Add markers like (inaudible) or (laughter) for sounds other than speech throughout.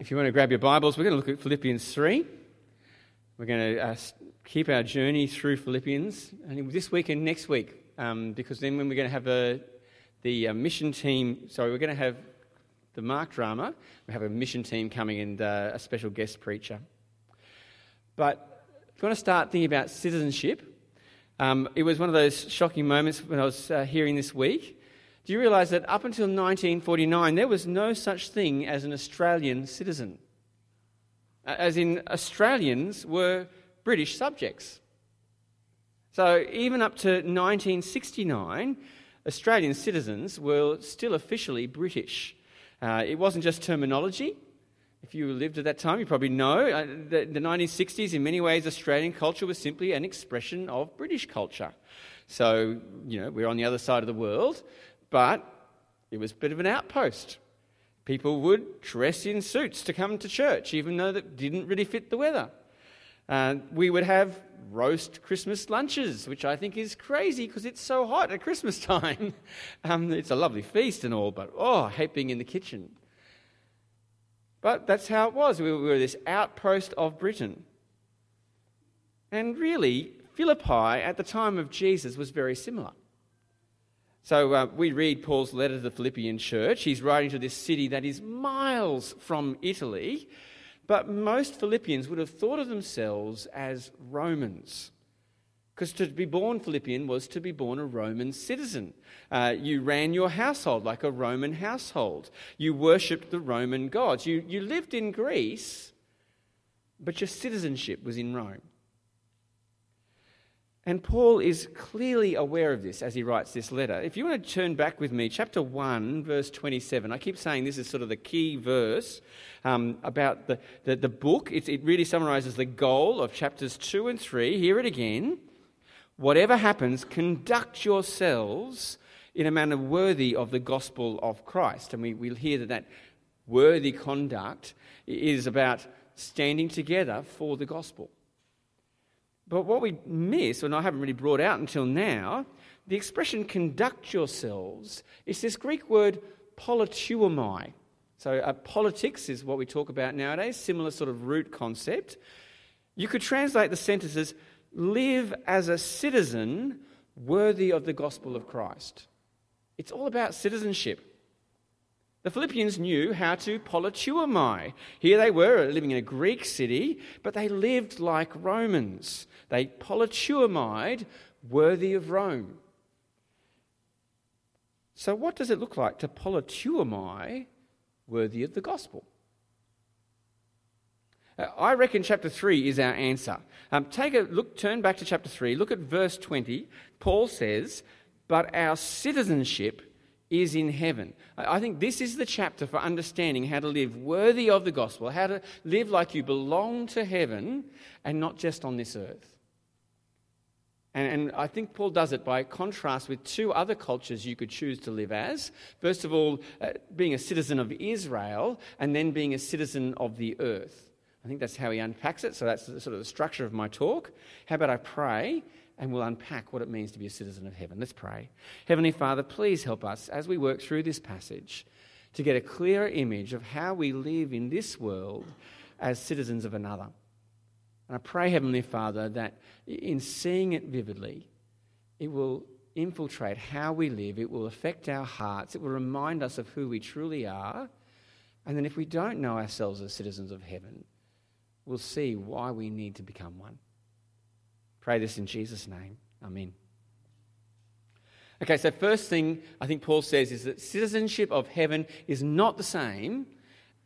If you want to grab your Bibles, we're going to look at Philippians 3. We're going to uh, keep our journey through Philippians and this week and next week, um, because then when we're going to have a, the uh, mission team, sorry, we're going to have the Mark drama, we have a mission team coming and uh, a special guest preacher. But you want to start thinking about citizenship, um, it was one of those shocking moments when I was uh, hearing this week. Do you realise that up until 1949, there was no such thing as an Australian citizen? As in, Australians were British subjects. So even up to 1969, Australian citizens were still officially British. Uh, it wasn't just terminology. If you lived at that time, you probably know uh, the, the 1960s, in many ways, Australian culture was simply an expression of British culture. So, you know, we're on the other side of the world, but it was a bit of an outpost. People would dress in suits to come to church, even though that didn't really fit the weather. Uh, we would have roast Christmas lunches, which I think is crazy because it's so hot at Christmas (laughs) time. um, it's a lovely feast and all, but oh, I hate being in the kitchen. But that's how it was. We were this outpost of Britain. And really, Philippi at the time of Jesus was very similar. So uh, we read Paul's letter to the Philippian church. He's writing to this city that is miles from Italy, but most Philippians would have thought of themselves as Romans. Because to be born Philippian was to be born a Roman citizen. Uh, you ran your household like a Roman household. You worshipped the Roman gods. You, you lived in Greece, but your citizenship was in Rome. And Paul is clearly aware of this as he writes this letter. If you want to turn back with me, chapter 1, verse 27, I keep saying this is sort of the key verse um, about the, the, the book. It, it really summarizes the goal of chapters 2 and 3. Hear it again whatever happens, conduct yourselves in a manner worthy of the gospel of Christ. And we, we'll hear that that worthy conduct is about standing together for the gospel. But what we miss, and I haven't really brought out until now, the expression conduct yourselves is this Greek word politeuomai. So, uh, politics is what we talk about nowadays, similar sort of root concept. You could translate the sentence as live as a citizen worthy of the gospel of Christ. It's all about citizenship. The Philippians knew how to politeuomai. Here they were living in a Greek city, but they lived like Romans. They politeuomaied worthy of Rome. So, what does it look like to politeuomai worthy of the gospel? Uh, I reckon chapter 3 is our answer. Um, take a look, turn back to chapter 3, look at verse 20. Paul says, But our citizenship is in heaven. I think this is the chapter for understanding how to live worthy of the gospel, how to live like you belong to heaven and not just on this earth. And, and, I think Paul does it by contrast with two other cultures you could choose to live as. First of all, uh, being a citizen of Israel, and then being a citizen of the earth. I think that's how he unpacks it. So that's sort of the structure of my talk. How about I pray and we'll unpack what it means to be a citizen of heaven? Let's pray. Heavenly Father, please help us as we work through this passage to get a clearer image of how we live in this world as citizens of another. And I pray, Heavenly Father, that in seeing it vividly, it will infiltrate how we live, it will affect our hearts, it will remind us of who we truly are. And then, if we don't know ourselves as citizens of heaven, we'll see why we need to become one. Pray this in Jesus' name. Amen. Okay, so first thing I think Paul says is that citizenship of heaven is not the same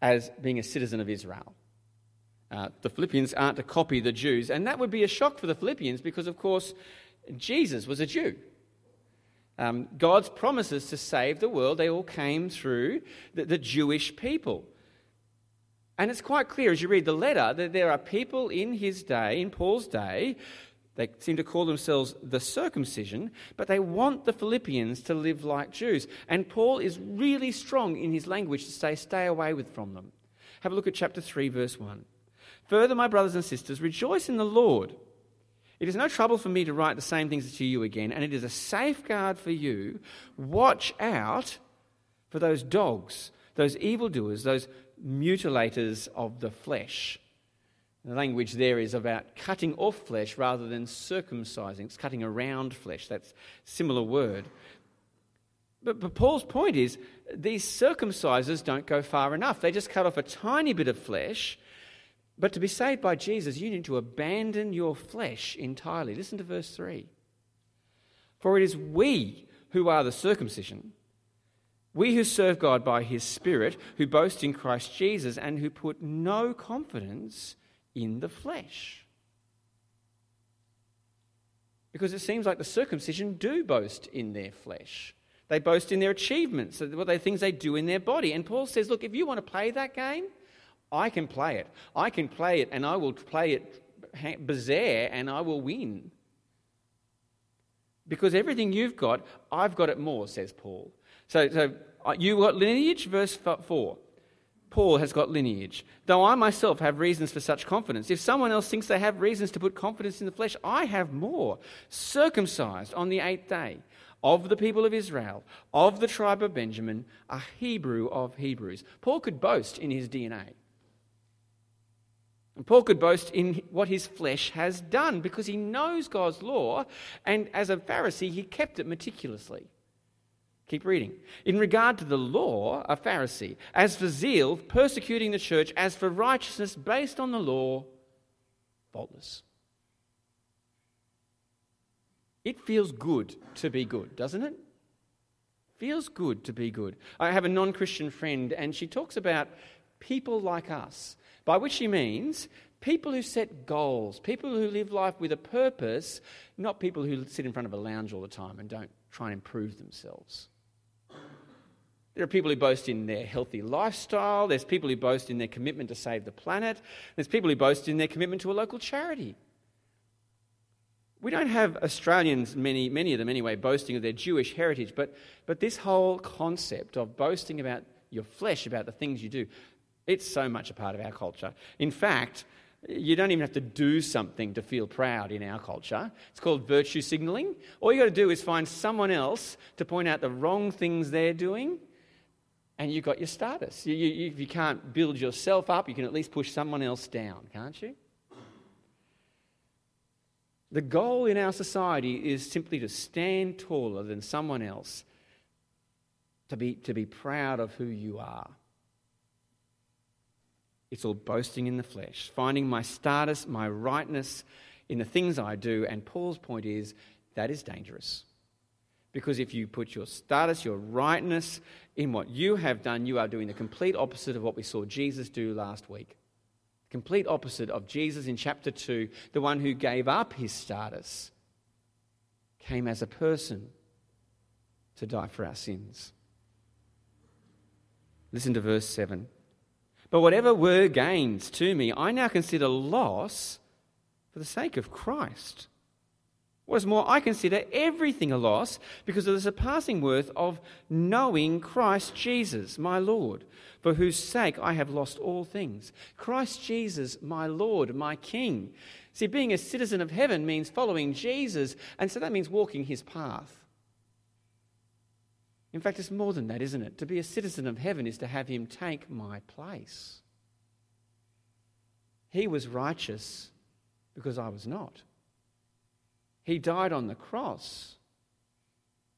as being a citizen of Israel. Uh, the Philippians aren't to copy the Jews, and that would be a shock for the Philippians because, of course, Jesus was a Jew. Um, God's promises to save the world, they all came through the, the Jewish people. And it's quite clear as you read the letter that there are people in his day, in Paul's day, they seem to call themselves the circumcision, but they want the Philippians to live like Jews. And Paul is really strong in his language to say, stay away with from them. Have a look at chapter 3, verse 1. Further, my brothers and sisters, rejoice in the Lord. It is no trouble for me to write the same things to you again, and it is a safeguard for you. Watch out for those dogs, those evildoers, those mutilators of the flesh. The language there is about cutting off flesh rather than circumcising. It's cutting around flesh. That's a similar word. But, but Paul's point is these circumcisers don't go far enough. They just cut off a tiny bit of flesh. But to be saved by Jesus, you need to abandon your flesh entirely. Listen to verse 3. For it is we who are the circumcision, we who serve God by his Spirit, who boast in Christ Jesus, and who put no confidence in the flesh. Because it seems like the circumcision do boast in their flesh. They boast in their achievements, what they things they do in their body. And Paul says, look, if you want to play that game, I can play it. I can play it, and I will play it bizarre, and I will win. Because everything you've got, I've got it more, says Paul. So, so uh, you got lineage, verse 4. Paul has got lineage. Though I myself have reasons for such confidence. If someone else thinks they have reasons to put confidence in the flesh, I have more. Circumcised on the eighth day of the people of Israel, of the tribe of Benjamin, a Hebrew of Hebrews. Paul could boast in his DNA. And Paul could boast in what his flesh has done because he knows God's law, and as a Pharisee, he kept it meticulously. Keep reading. In regard to the law, a Pharisee. As for zeal, persecuting the church. As for righteousness based on the law, faultless. It feels good to be good, doesn't it? Feels good to be good. I have a non Christian friend, and she talks about people like us, by which she means people who set goals, people who live life with a purpose, not people who sit in front of a lounge all the time and don't try and improve themselves. There are people who boast in their healthy lifestyle. There's people who boast in their commitment to save the planet. There's people who boast in their commitment to a local charity. We don't have Australians, many, many of them anyway, boasting of their Jewish heritage, but, but this whole concept of boasting about your flesh, about the things you do, it's so much a part of our culture. In fact, you don't even have to do something to feel proud in our culture. It's called virtue signaling. All you've got to do is find someone else to point out the wrong things they're doing, and you've got your status. You, you, if you can't build yourself up, you can at least push someone else down, can't you? The goal in our society is simply to stand taller than someone else, to be, to be proud of who you are. It's all boasting in the flesh, finding my status, my rightness in the things I do. And Paul's point is that is dangerous. Because if you put your status, your rightness in what you have done, you are doing the complete opposite of what we saw Jesus do last week. Complete opposite of Jesus in chapter 2, the one who gave up his status, came as a person to die for our sins. Listen to verse 7. But whatever were gains to me, I now consider loss for the sake of Christ. What is more, I consider everything a loss because of the surpassing worth of knowing Christ Jesus, my Lord, for whose sake I have lost all things. Christ Jesus, my Lord, my King. See, being a citizen of heaven means following Jesus, and so that means walking his path. In fact, it's more than that, isn't it? To be a citizen of heaven is to have him take my place. He was righteous because I was not. He died on the cross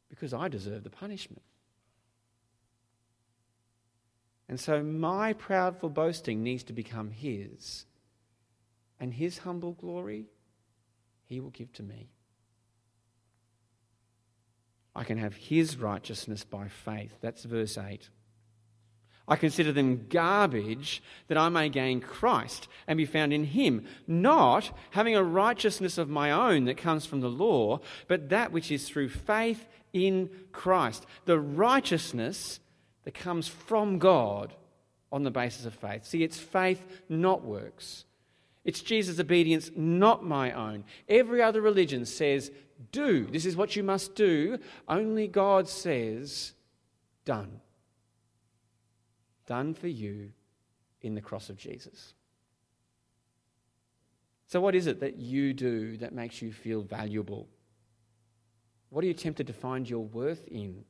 because I deserve the punishment. And so my proudful boasting needs to become His. And His humble glory, He will give to me. I can have His righteousness by faith. That's verse 8. I consider them garbage that I may gain Christ and be found in him, not having a righteousness of my own that comes from the law, but that which is through faith in Christ. The righteousness that comes from God on the basis of faith. See, it's faith, not works. It's Jesus' obedience, not my own. Every other religion says, do. This is what you must do. Only God says, done done for you in the cross of Jesus. So, what is it that you do that makes you feel valuable? What are you tempted to find your worth in?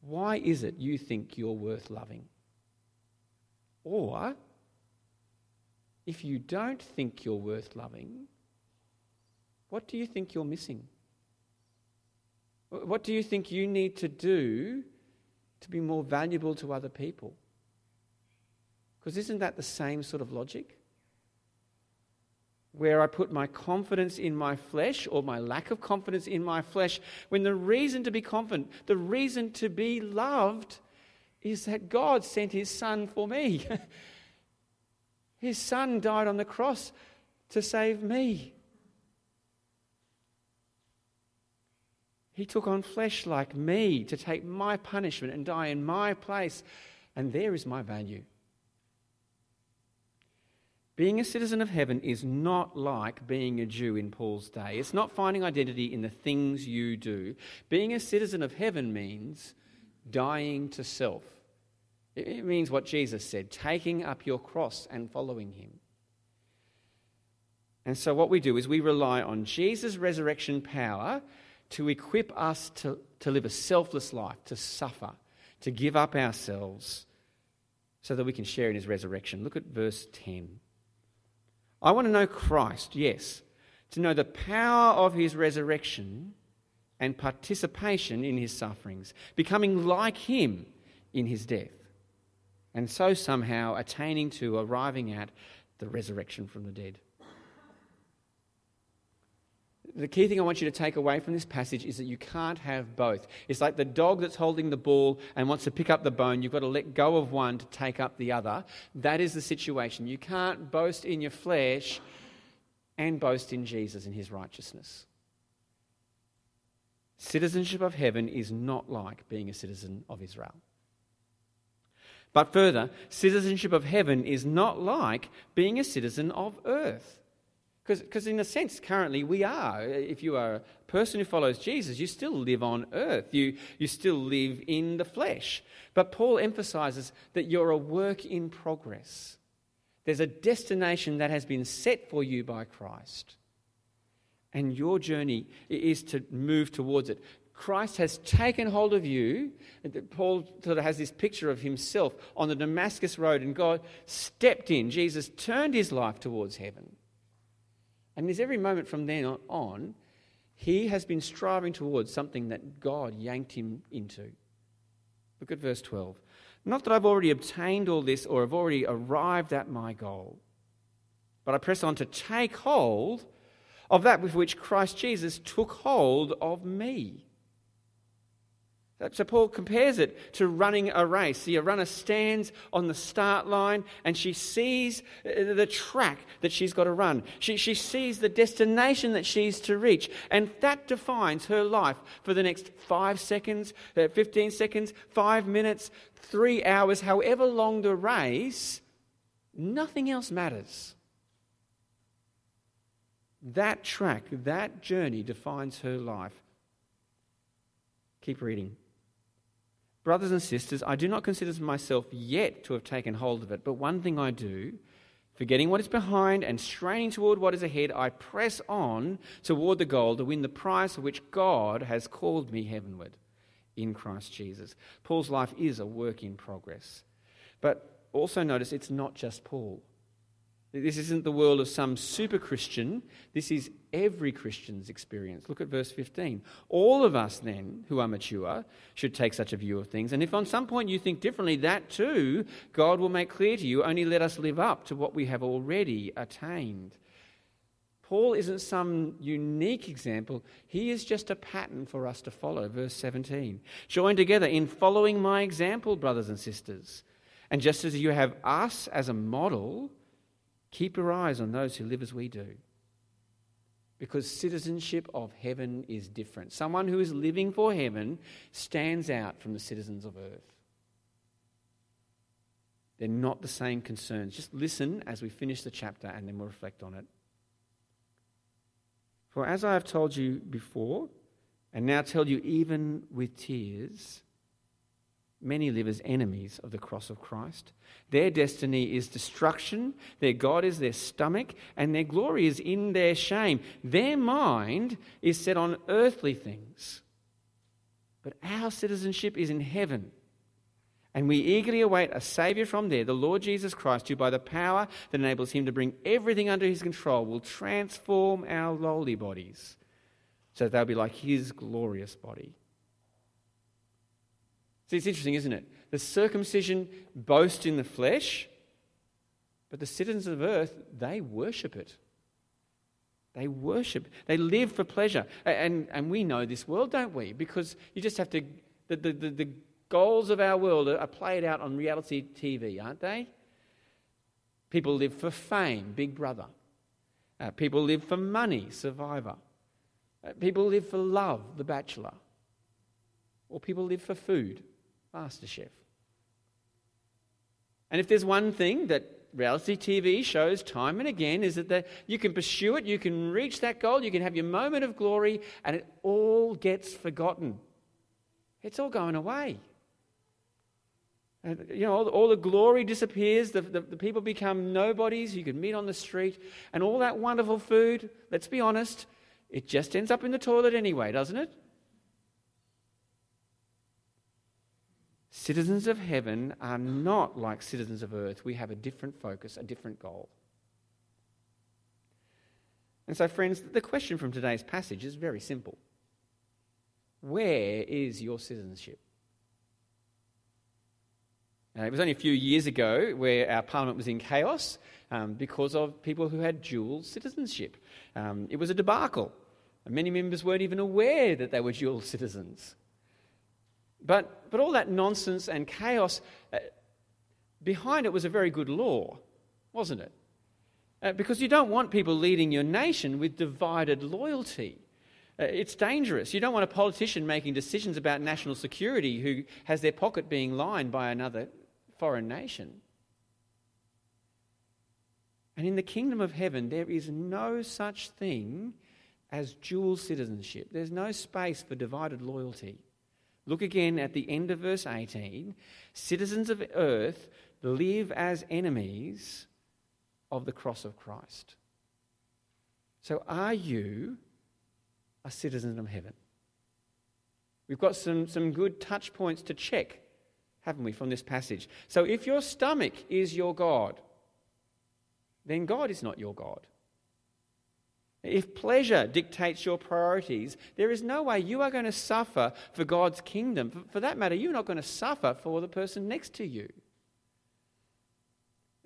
Why is it you think you're worth loving? Or, if you don't think you're worth loving, what do you think you're missing? What do you think you need to do to be more valuable to other people? Because isn't that the same sort of logic? Where I put my confidence in my flesh or my lack of confidence in my flesh, when the reason to be confident, the reason to be loved, is that God sent His Son for me. (laughs) his Son died on the cross to save me. He took on flesh like me to take my punishment and die in my place. And there is my value. Being a citizen of heaven is not like being a Jew in Paul's day. It's not finding identity in the things you do. Being a citizen of heaven means dying to self. It means what Jesus said taking up your cross and following him. And so, what we do is we rely on Jesus' resurrection power to equip us to, to live a selfless life, to suffer, to give up ourselves so that we can share in his resurrection. Look at verse 10. I want to know Christ, yes, to know the power of his resurrection and participation in his sufferings, becoming like him in his death, and so somehow attaining to, arriving at the resurrection from the dead the key thing I want you to take away from this passage is that you can't have both. It's like the dog that's holding the ball and wants to pick up the bone. You've got to let go of one to take up the other. That is the situation. You can't boast in your flesh and boast in Jesus and his righteousness. Citizenship of heaven is not like being a citizen of Israel. But further, citizenship of heaven is not like being a citizen of earth. Because, in a sense, currently we are. If you are a person who follows Jesus, you still live on earth, you, you still live in the flesh. But Paul emphasizes that you're a work in progress. There's a destination that has been set for you by Christ. And your journey is to move towards it. Christ has taken hold of you. Paul sort of has this picture of himself on the Damascus Road, and God stepped in. Jesus turned his life towards heaven. And there's every moment from then on, he has been striving towards something that God yanked him into. Look at verse 12. Not that I've already obtained all this or have already arrived at my goal, but I press on to take hold of that with which Christ Jesus took hold of me. So Paul compares it to running a race. The runner stands on the start line and she sees uh, the track that she's got to run. She, she sees the destination that she's to reach. And that defines her life for the next five seconds, uh, 15 seconds, five minutes, three hours, however long the race. Nothing else matters. That track, that journey defines her life. Keep reading. Brothers and sisters, I do not consider myself yet to have taken hold of it, but one thing I do, forgetting what is behind and straining toward what is ahead, I press on toward the goal to win the prize for which God has called me heavenward in Christ Jesus. Paul's life is a work in progress. But also notice it's not just Paul. This isn't the world of some super Christian. This is every Christian's experience. Look at verse 15. All of us, then, who are mature, should take such a view of things. And if on some point you think differently, that too God will make clear to you. Only let us live up to what we have already attained. Paul isn't some unique example. He is just a pattern for us to follow. Verse 17. Join together in following my example, brothers and sisters. And just as you have us as a model, Keep your eyes on those who live as we do. Because citizenship of heaven is different. Someone who is living for heaven stands out from the citizens of earth. They're not the same concerns. Just listen as we finish the chapter and then we'll reflect on it. For as I have told you before, and now tell you even with tears, Many live as enemies of the cross of Christ. Their destiny is destruction, their God is their stomach, and their glory is in their shame. Their mind is set on earthly things. But our citizenship is in heaven. And we eagerly await a Saviour from there, the Lord Jesus Christ, who, by the power that enables him to bring everything under his control, will transform our lowly bodies so that they'll be like his glorious body. See, it's interesting, isn't it? The circumcision boast in the flesh, but the citizens of earth, they worship it. They worship, they live for pleasure. And, and we know this world, don't we? Because you just have to, the, the, the, goals of our world are played out on reality TV, aren't they? People live for fame, Big Brother. Uh, people live for money, Survivor. Uh, people live for love, The Bachelor. Or people live for food, MasterChef. And if there's one thing that reality TV shows time and again is that you can pursue it, you can reach that goal, you can have your moment of glory, and it all gets forgotten. It's all going away. And, you know, all, all, the glory disappears, the, the, the people become nobodies you can meet on the street, and all that wonderful food, let's be honest, it just ends up in the toilet anyway, doesn't it? Citizens of heaven are not like citizens of earth. We have a different focus, a different goal. And so, friends, the question from today's passage is very simple Where is your citizenship? It was only a few years ago where our parliament was in chaos um, because of people who had dual citizenship. Um, it was a debacle. Many members weren't even aware that they were dual citizens. But, but all that nonsense and chaos, uh, behind it was a very good law, wasn't it? Uh, because you don't want people leading your nation with divided loyalty. Uh, it's dangerous. You don't want a politician making decisions about national security who has their pocket being lined by another foreign nation. And in the kingdom of heaven, there is no such thing as dual citizenship. There's no space for divided loyalty. Look again at the end of verse 18. Citizens of earth live as enemies of the cross of Christ. So, are you a citizen of heaven? We've got some, some good touch points to check haven't we, from this passage? So if your stomach is your God, then God is not your God. If pleasure dictates your priorities, there is no way you are going to suffer for God's kingdom. For that matter, you're not going to suffer for the person next to you.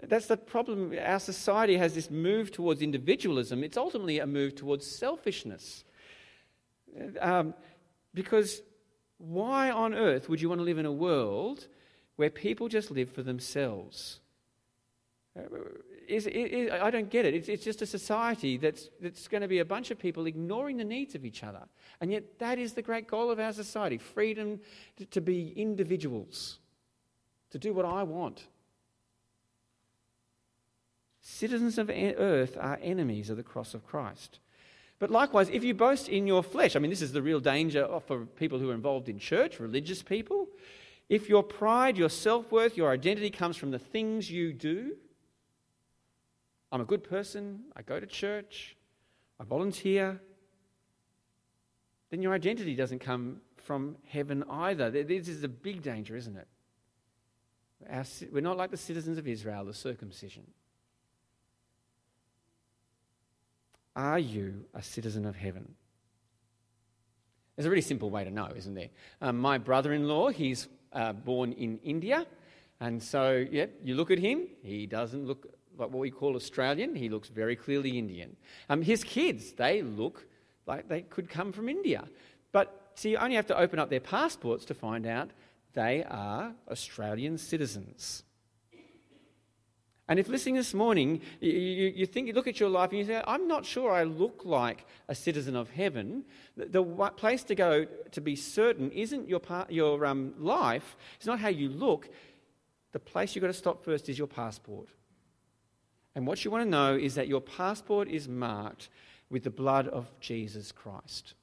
That's the problem. Our society has this move towards individualism. It's ultimately a move towards selfishness. Um, because why on earth would you want to live in a world where people just live for themselves? Is, is, I don't get it. It's, it's just a society that's, that's going to be a bunch of people ignoring the needs of each other. And yet, that is the great goal of our society freedom to, to be individuals, to do what I want. Citizens of earth are enemies of the cross of Christ. But likewise, if you boast in your flesh, I mean, this is the real danger for people who are involved in church, religious people. If your pride, your self worth, your identity comes from the things you do, I'm a good person, I go to church, I volunteer, then your identity doesn't come from heaven either. This is a big danger, isn't it? Our, we're not like the citizens of Israel, the circumcision. Are you a citizen of heaven? There's a really simple way to know, isn't there? Um, my brother in law, he's uh, born in India. And so, yeah, you look at him, he doesn't look like what we call Australian, he looks very clearly Indian. Um, his kids, they look like they could come from India. But see, you only have to open up their passports to find out they are Australian citizens. And if listening this morning, you, you, think, you look at your life and you say, I'm not sure I look like a citizen of heaven, the, the place to go to be certain isn't your, part, your um, life, it's not how you look. The place you've got to stop first is your passport. And what you want to know is that your passport is marked with the blood of Jesus Christ.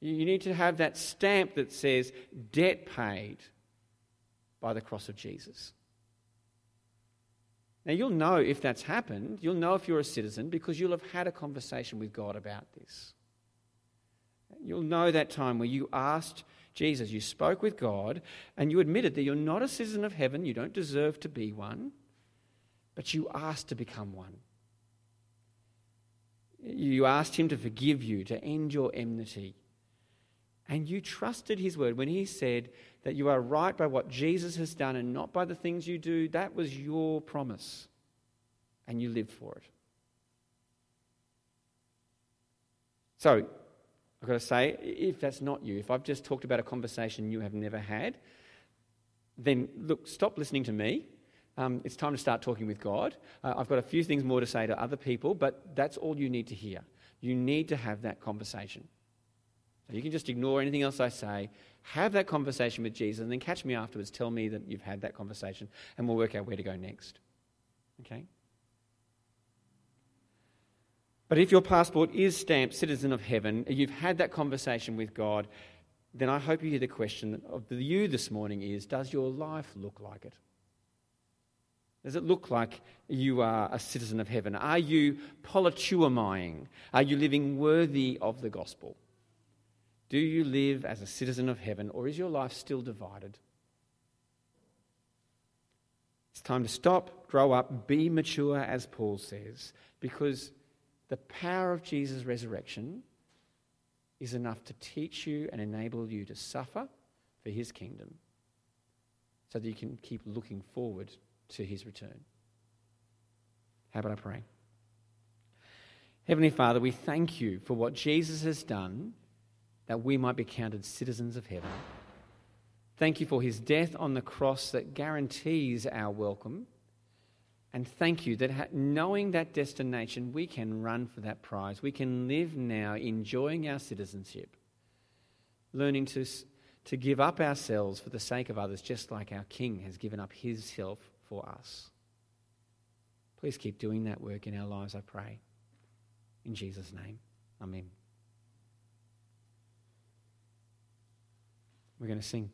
You need to have that stamp that says, debt paid by the cross of Jesus. Now, you'll know if that's happened. You'll know if you're a citizen because you'll have had a conversation with God about this. You'll know that time where you asked Jesus, you spoke with God and you admitted that you're not a citizen of heaven, you don't deserve to be one, but you asked to become one. You asked Him to forgive you, to end your enmity. And you trusted His word when He said that you are right by what Jesus has done and not by the things you do. That was your promise. And you lived for it. So, I've got to say, if that's not you, if I've just talked about a conversation you have never had, then look, stop listening to me. Um, it's time to start talking with God. Uh, I've got a few things more to say to other people, but that's all you need to hear. You need to have that conversation. So you can just ignore anything else I say, have that conversation with Jesus, and then catch me afterwards. Tell me that you've had that conversation, and we'll work out where to go next. Okay? But if your passport is stamped citizen of heaven, you've had that conversation with God, then I hope you hear the question of you this morning is Does your life look like it? Does it look like you are a citizen of heaven? Are you politeuomai? Are you living worthy of the gospel? Do you live as a citizen of heaven, or is your life still divided? It's time to stop, grow up, be mature, as Paul says, because the power of Jesus' resurrection is enough to teach you and enable you to suffer for his kingdom so that you can keep looking forward to his return. How about I pray? Heavenly Father, we thank you for what Jesus has done that we might be counted citizens of heaven. Thank you for his death on the cross that guarantees our welcome and thank you that knowing that destination, we can run for that prize. We can live now enjoying our citizenship, learning to, to give up ourselves for the sake of others, just like our King has given up his self for us. Please keep doing that work in our lives, I pray. In Jesus' name, Amen. We're going to sing.